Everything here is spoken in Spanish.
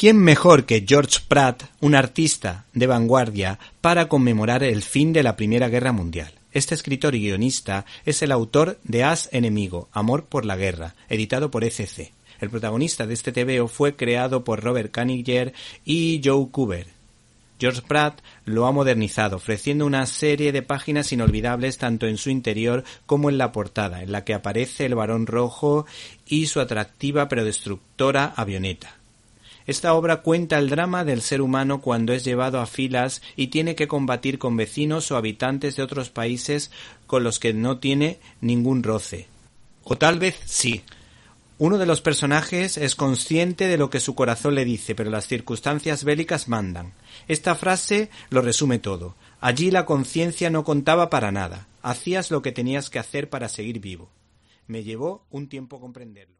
¿Quién mejor que George Pratt, un artista de vanguardia, para conmemorar el fin de la Primera Guerra Mundial? Este escritor y guionista es el autor de As Enemigo, Amor por la Guerra, editado por ECC. El protagonista de este TVO fue creado por Robert Kaniger y Joe Cooper. George Pratt lo ha modernizado, ofreciendo una serie de páginas inolvidables tanto en su interior como en la portada, en la que aparece el varón rojo y su atractiva pero destructora avioneta. Esta obra cuenta el drama del ser humano cuando es llevado a filas y tiene que combatir con vecinos o habitantes de otros países con los que no tiene ningún roce. O tal vez sí. Uno de los personajes es consciente de lo que su corazón le dice, pero las circunstancias bélicas mandan. Esta frase lo resume todo. Allí la conciencia no contaba para nada. Hacías lo que tenías que hacer para seguir vivo. Me llevó un tiempo comprenderlo.